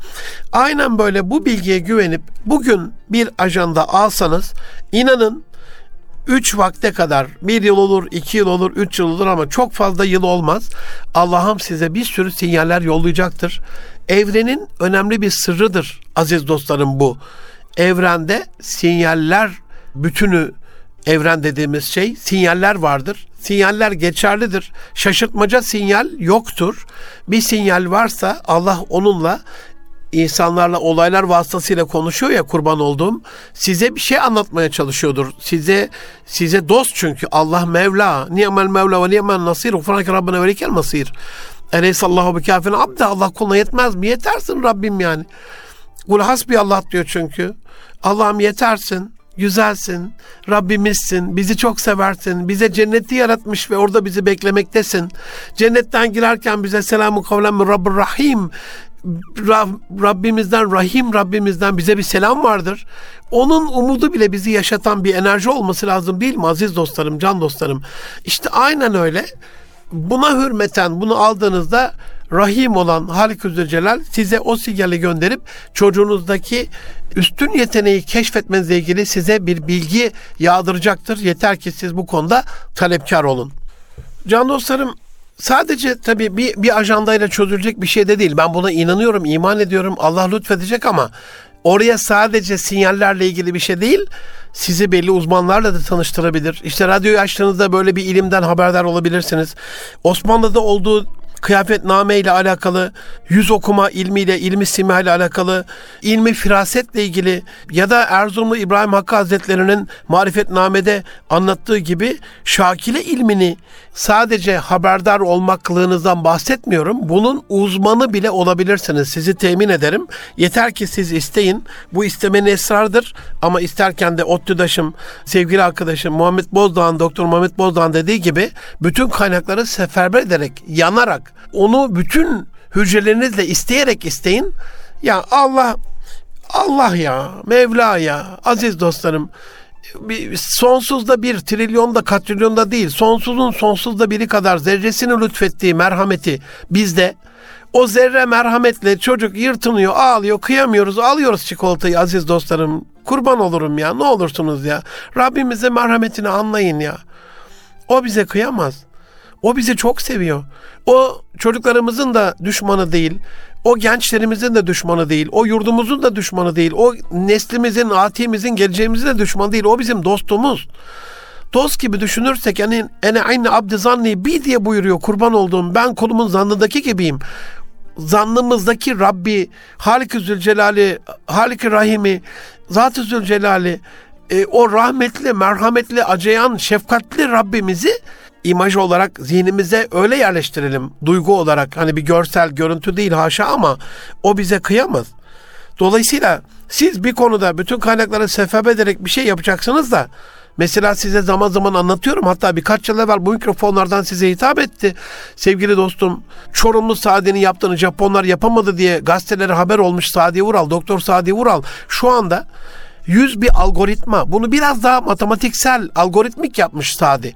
Aynen böyle bu bilgiye güvenip bugün bir ajanda alsanız inanın 3 vakte kadar bir yıl olur, iki yıl olur, üç yıl olur ama çok fazla yıl olmaz. Allah'ım size bir sürü sinyaller yollayacaktır. Evrenin önemli bir sırrıdır aziz dostlarım bu. Evrende sinyaller bütünü evren dediğimiz şey sinyaller vardır. Sinyaller geçerlidir. Şaşırtmaca sinyal yoktur. Bir sinyal varsa Allah onunla insanlarla olaylar vasıtasıyla konuşuyor ya kurban olduğum size bir şey anlatmaya çalışıyordur. Size size dost çünkü Allah Mevla. Ni'mel Mevla ve ni'mel nasir. Ufranake Rabbine ve likel masir. Eleysallahu bi kafin abde. Allah kuluna yetmez mi? Yetersin Rabbim yani. Kul hasbi Allah diyor çünkü. Allah'ım yetersin güzelsin, Rabbimizsin, bizi çok seversin, bize cenneti yaratmış ve orada bizi beklemektesin. Cennetten girerken bize selamu kavlen min Rahim, Rabbimizden, Rahim Rabbimizden bize bir selam vardır. Onun umudu bile bizi yaşatan bir enerji olması lazım değil mi aziz dostlarım, can dostlarım? İşte aynen öyle. Buna hürmeten bunu aldığınızda Rahim olan Halik Celal size o sinyali gönderip çocuğunuzdaki üstün yeteneği keşfetmenizle ilgili size bir bilgi yağdıracaktır. Yeter ki siz bu konuda talepkar olun. Can dostlarım sadece tabii bir, bir ajandayla çözülecek bir şey de değil. Ben buna inanıyorum, iman ediyorum. Allah lütfedecek ama oraya sadece sinyallerle ilgili bir şey değil, sizi belli uzmanlarla da tanıştırabilir. İşte radyoyu açtığınızda böyle bir ilimden haberdar olabilirsiniz. Osmanlı'da olduğu kıyafetname ile alakalı, yüz okuma ilmiyle, ilmi sima ile alakalı, ilmi firasetle ilgili ya da Erzurumlu İbrahim Hakkı Hazretleri'nin marifetnamede anlattığı gibi şakile ilmini sadece haberdar olmaklığınızdan bahsetmiyorum. Bunun uzmanı bile olabilirsiniz. Sizi temin ederim. Yeter ki siz isteyin. Bu istemenin esrardır. Ama isterken de ODTÜ'daşım, sevgili arkadaşım Muhammed Bozdağ'ın, Doktor Muhammed Bozdağ'ın dediği gibi bütün kaynakları seferber ederek, yanarak, onu bütün hücrelerinizle isteyerek isteyin. Ya Allah, Allah ya, Mevla ya, aziz dostlarım, bir, sonsuzda bir, trilyonda, katrilyonda değil, sonsuzun sonsuzda biri kadar zerresini lütfettiği merhameti bizde o zerre merhametle çocuk yırtınıyor, ağlıyor, kıyamıyoruz, alıyoruz çikolatayı aziz dostlarım. Kurban olurum ya, ne olursunuz ya. Rabbimize merhametini anlayın ya. O bize kıyamaz. O bizi çok seviyor. O çocuklarımızın da düşmanı değil. O gençlerimizin de düşmanı değil. O yurdumuzun da düşmanı değil. O neslimizin, atimizin, geleceğimizin de düşmanı değil. O bizim dostumuz. Dost gibi düşünürsek yani ene aynı abdi zanni bi diye buyuruyor kurban olduğum ben kulumun zannındaki gibiyim. Zannımızdaki Rabbi, Halik-i Zülcelali, Halik-i Rahim'i, Zat-ı Zülcelali, e, o rahmetli, merhametli, acıyan, şefkatli Rabbimizi imaj olarak zihnimize öyle yerleştirelim duygu olarak hani bir görsel görüntü değil haşa ama o bize kıyamaz. Dolayısıyla siz bir konuda bütün kaynakları sefep ederek bir şey yapacaksınız da Mesela size zaman zaman anlatıyorum. Hatta birkaç yıl evvel bu mikrofonlardan size hitap etti. Sevgili dostum Çorumlu Sadi'nin yaptığını Japonlar yapamadı diye gazetelere haber olmuş Sadi Vural, Doktor Sadi Vural şu anda yüz bir algoritma. Bunu biraz daha matematiksel, algoritmik yapmış Sadi.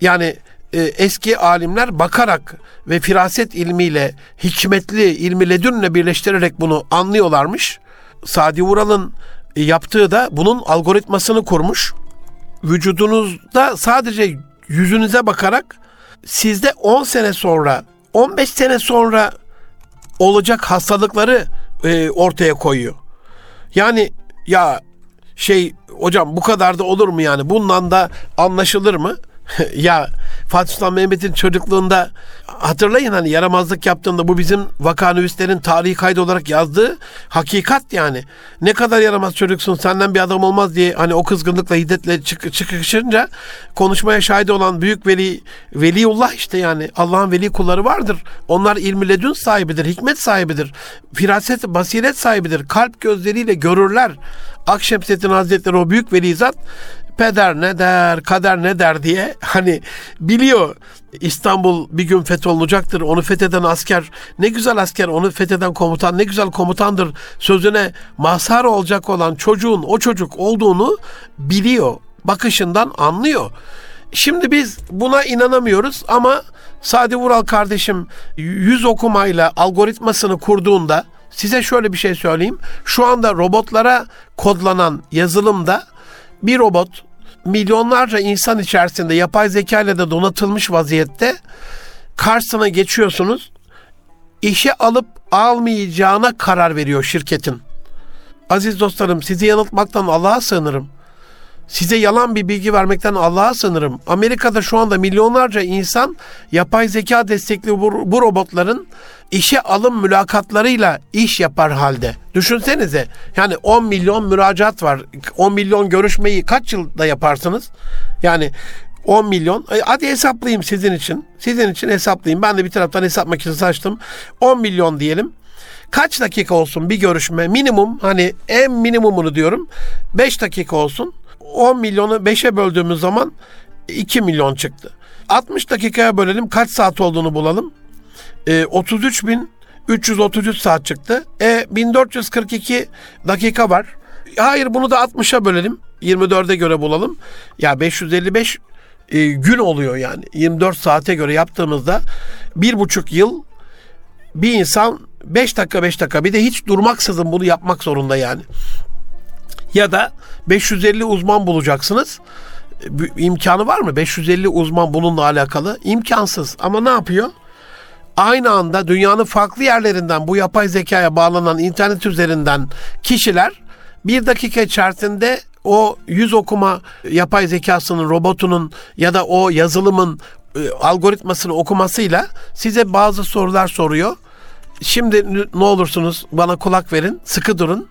Yani e, eski alimler bakarak ve firaset ilmiyle, hikmetli ilmi ledünle birleştirerek bunu anlıyorlarmış. Sadi Vural'ın yaptığı da bunun algoritmasını kurmuş. Vücudunuzda sadece yüzünüze bakarak sizde 10 sene sonra, 15 sene sonra olacak hastalıkları e, ortaya koyuyor. Yani ya şey hocam bu kadar da olur mu yani bundan da anlaşılır mı? Ya Fatih Sultan Mehmet'in çocukluğunda hatırlayın hani yaramazlık yaptığında bu bizim vakanüvislerin tarihi kaydı olarak yazdığı hakikat yani. Ne kadar yaramaz çocuksun senden bir adam olmaz diye hani o kızgınlıkla hiddetle çık çıkışınca konuşmaya şahit olan büyük veli veliullah işte yani Allah'ın veli kulları vardır. Onlar ilmi ledün sahibidir, hikmet sahibidir. Firaset, basiret sahibidir. Kalp gözleriyle görürler. Akşemseddin Hazretleri o büyük veli zat peder ne der, kader ne der diye hani biliyor İstanbul bir gün fetholunacaktır. Onu fetheden asker ne güzel asker, onu fetheden komutan ne güzel komutandır. Sözüne mazhar olacak olan çocuğun o çocuk olduğunu biliyor. Bakışından anlıyor. Şimdi biz buna inanamıyoruz ama Sadi Vural kardeşim yüz okumayla algoritmasını kurduğunda size şöyle bir şey söyleyeyim. Şu anda robotlara kodlanan yazılımda bir robot milyonlarca insan içerisinde yapay zeka ile de donatılmış vaziyette karşısına geçiyorsunuz. İşe alıp almayacağına karar veriyor şirketin. Aziz dostlarım sizi yanıltmaktan Allah'a sığınırım. Size yalan bir bilgi vermekten Allah'a sığınırım. Amerika'da şu anda milyonlarca insan yapay zeka destekli bu, bu robotların işe alım mülakatlarıyla iş yapar halde. Düşünsenize yani 10 milyon müracaat var. 10 milyon görüşmeyi kaç yılda yaparsınız? Yani 10 milyon. E, hadi hesaplayayım sizin için. Sizin için hesaplayayım. Ben de bir taraftan hesap makinesi açtım. 10 milyon diyelim. Kaç dakika olsun bir görüşme? Minimum hani en minimumunu diyorum. 5 dakika olsun. 10 milyonu 5'e böldüğümüz zaman 2 milyon çıktı. 60 dakikaya bölelim kaç saat olduğunu bulalım. E, 33 bin 333 saat çıktı. E 1442 dakika var. Hayır bunu da 60'a bölelim. 24'e göre bulalım. Ya 555 e, gün oluyor yani. 24 saate göre yaptığımızda bir buçuk yıl bir insan 5 dakika 5 dakika bir de hiç durmaksızın bunu yapmak zorunda yani. Ya da 550 uzman bulacaksınız. İmkanı var mı? 550 uzman bununla alakalı. İmkansız. Ama ne yapıyor? Aynı anda dünyanın farklı yerlerinden bu yapay zekaya bağlanan internet üzerinden kişiler bir dakika içerisinde o yüz okuma yapay zekasının, robotunun ya da o yazılımın e, algoritmasını okumasıyla size bazı sorular soruyor. Şimdi ne olursunuz bana kulak verin, sıkı durun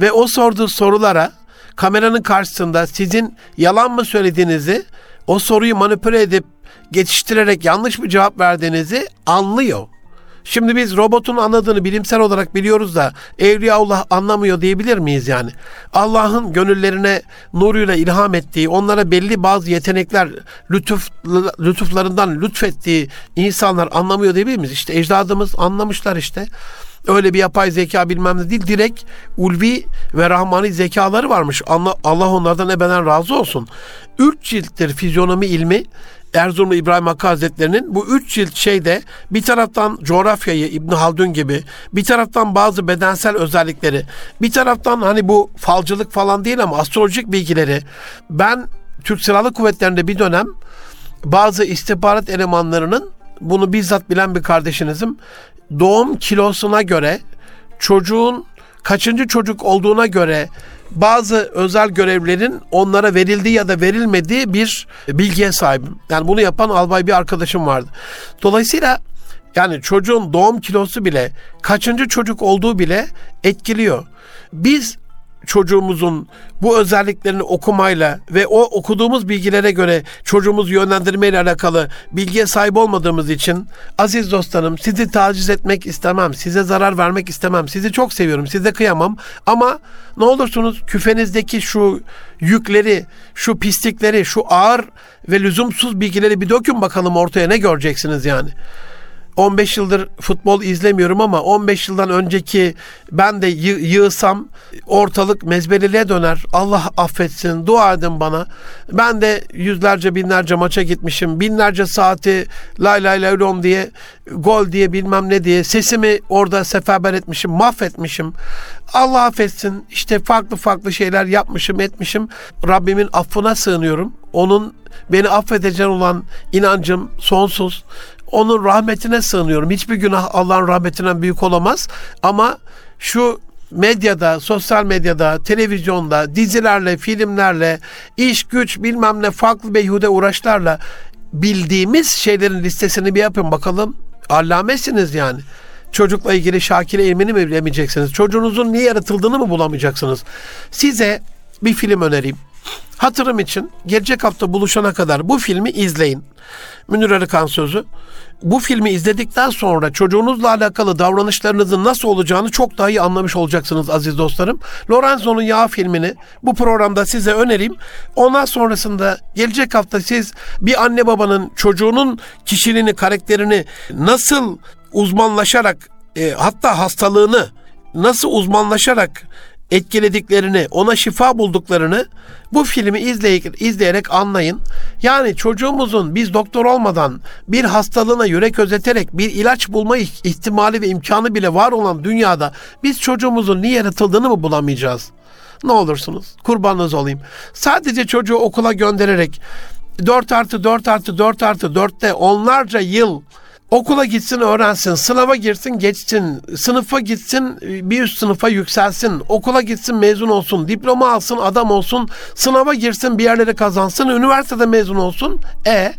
ve o sorduğu sorulara kameranın karşısında sizin yalan mı söylediğinizi, o soruyu manipüle edip geçiştirerek yanlış bir cevap verdiğinizi anlıyor. Şimdi biz robotun anladığını bilimsel olarak biliyoruz da Evliyaullah anlamıyor diyebilir miyiz yani? Allah'ın gönüllerine nuruyla ilham ettiği, onlara belli bazı yetenekler, lütuf, lütuflarından lütfettiği insanlar anlamıyor diyebilir miyiz? İşte ecdadımız anlamışlar işte. Öyle bir yapay zeka bilmem ne değil. Direkt ulvi ve rahmani zekaları varmış. Allah onlardan ebeden razı olsun. Üç cilttir fizyonomi ilmi. Erzurumlu İbrahim Hakkı Hazretleri'nin bu üç cilt şeyde bir taraftan coğrafyayı İbn Haldun gibi, bir taraftan bazı bedensel özellikleri, bir taraftan hani bu falcılık falan değil ama astrolojik bilgileri. Ben Türk Silahlı Kuvvetleri'nde bir dönem bazı istihbarat elemanlarının bunu bizzat bilen bir kardeşinizim doğum kilosuna göre çocuğun kaçıncı çocuk olduğuna göre bazı özel görevlerin onlara verildiği ya da verilmediği bir bilgiye sahibim. Yani bunu yapan albay bir arkadaşım vardı. Dolayısıyla yani çocuğun doğum kilosu bile kaçıncı çocuk olduğu bile etkiliyor. Biz çocuğumuzun bu özelliklerini okumayla ve o okuduğumuz bilgilere göre çocuğumuzu yönlendirmeyle alakalı bilgiye sahip olmadığımız için aziz dostlarım sizi taciz etmek istemem, size zarar vermek istemem, sizi çok seviyorum, size kıyamam ama ne olursunuz küfenizdeki şu yükleri, şu pislikleri, şu ağır ve lüzumsuz bilgileri bir dökün bakalım ortaya ne göreceksiniz yani. 15 yıldır futbol izlemiyorum ama 15 yıldan önceki ben de yı- yığsam ortalık mezbeliliğe döner. Allah affetsin. Dua edin bana. Ben de yüzlerce binlerce maça gitmişim. Binlerce saati lay lay lay lom diye gol diye bilmem ne diye sesimi orada seferber etmişim. Mahvetmişim. Allah affetsin. İşte farklı farklı şeyler yapmışım etmişim. Rabbimin affına sığınıyorum. Onun beni affedeceğin olan inancım sonsuz. Onun rahmetine sığınıyorum. Hiçbir günah Allah'ın rahmetinden büyük olamaz. Ama şu medyada, sosyal medyada, televizyonda, dizilerle, filmlerle, iş güç bilmem ne farklı beyhude uğraşlarla bildiğimiz şeylerin listesini bir yapın bakalım. Allamesiniz yani. Çocukla ilgili Şakir'e ilmini mi bilemeyeceksiniz? Çocuğunuzun niye yaratıldığını mı bulamayacaksınız? Size bir film önereyim. Hatırım için gelecek hafta buluşana kadar bu filmi izleyin. Münir Arıkan sözü. Bu filmi izledikten sonra çocuğunuzla alakalı davranışlarınızın nasıl olacağını çok daha iyi anlamış olacaksınız aziz dostlarım. Lorenzo'nun Yağ filmini bu programda size önereyim. Ondan sonrasında gelecek hafta siz bir anne babanın çocuğunun kişiliğini, karakterini nasıl uzmanlaşarak e, hatta hastalığını nasıl uzmanlaşarak etkilediklerini, ona şifa bulduklarını bu filmi izleyerek, izleyerek anlayın. Yani çocuğumuzun biz doktor olmadan bir hastalığına yürek özeterek bir ilaç bulma ihtimali ve imkanı bile var olan dünyada biz çocuğumuzun niye yaratıldığını mı bulamayacağız? Ne olursunuz kurbanınız olayım. Sadece çocuğu okula göndererek 4 artı 4 artı 4 artı 4'te onlarca yıl Okula gitsin öğrensin, sınava girsin geçsin, sınıfa gitsin bir üst sınıfa yükselsin, okula gitsin mezun olsun, diploma alsın adam olsun, sınava girsin bir yerlere kazansın, üniversitede mezun olsun. E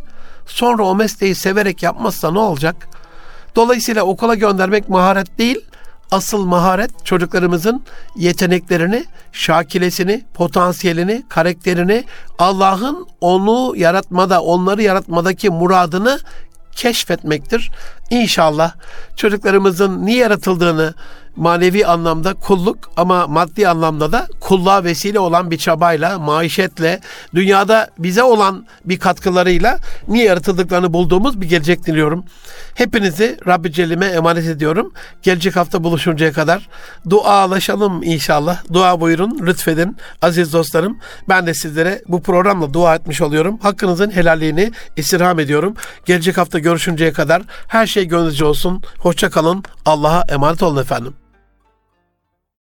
sonra o mesleği severek yapmazsa ne olacak? Dolayısıyla okula göndermek maharet değil, asıl maharet çocuklarımızın yeteneklerini, şakilesini, potansiyelini, karakterini, Allah'ın onu yaratmada, onları yaratmadaki muradını keşfetmektir. İnşallah çocuklarımızın niye yaratıldığını manevi anlamda kulluk ama maddi anlamda da kulluğa vesile olan bir çabayla, maişetle, dünyada bize olan bir katkılarıyla niye yaratıldıklarını bulduğumuz bir gelecek diliyorum. Hepinizi Rabbi Celle'ime emanet ediyorum. Gelecek hafta buluşuncaya kadar dualaşalım inşallah. Dua buyurun, lütfedin aziz dostlarım. Ben de sizlere bu programla dua etmiş oluyorum. Hakkınızın helalliğini istirham ediyorum. Gelecek hafta görüşünceye kadar her şey gönlünüzce olsun. Hoşça kalın. Allah'a emanet olun efendim.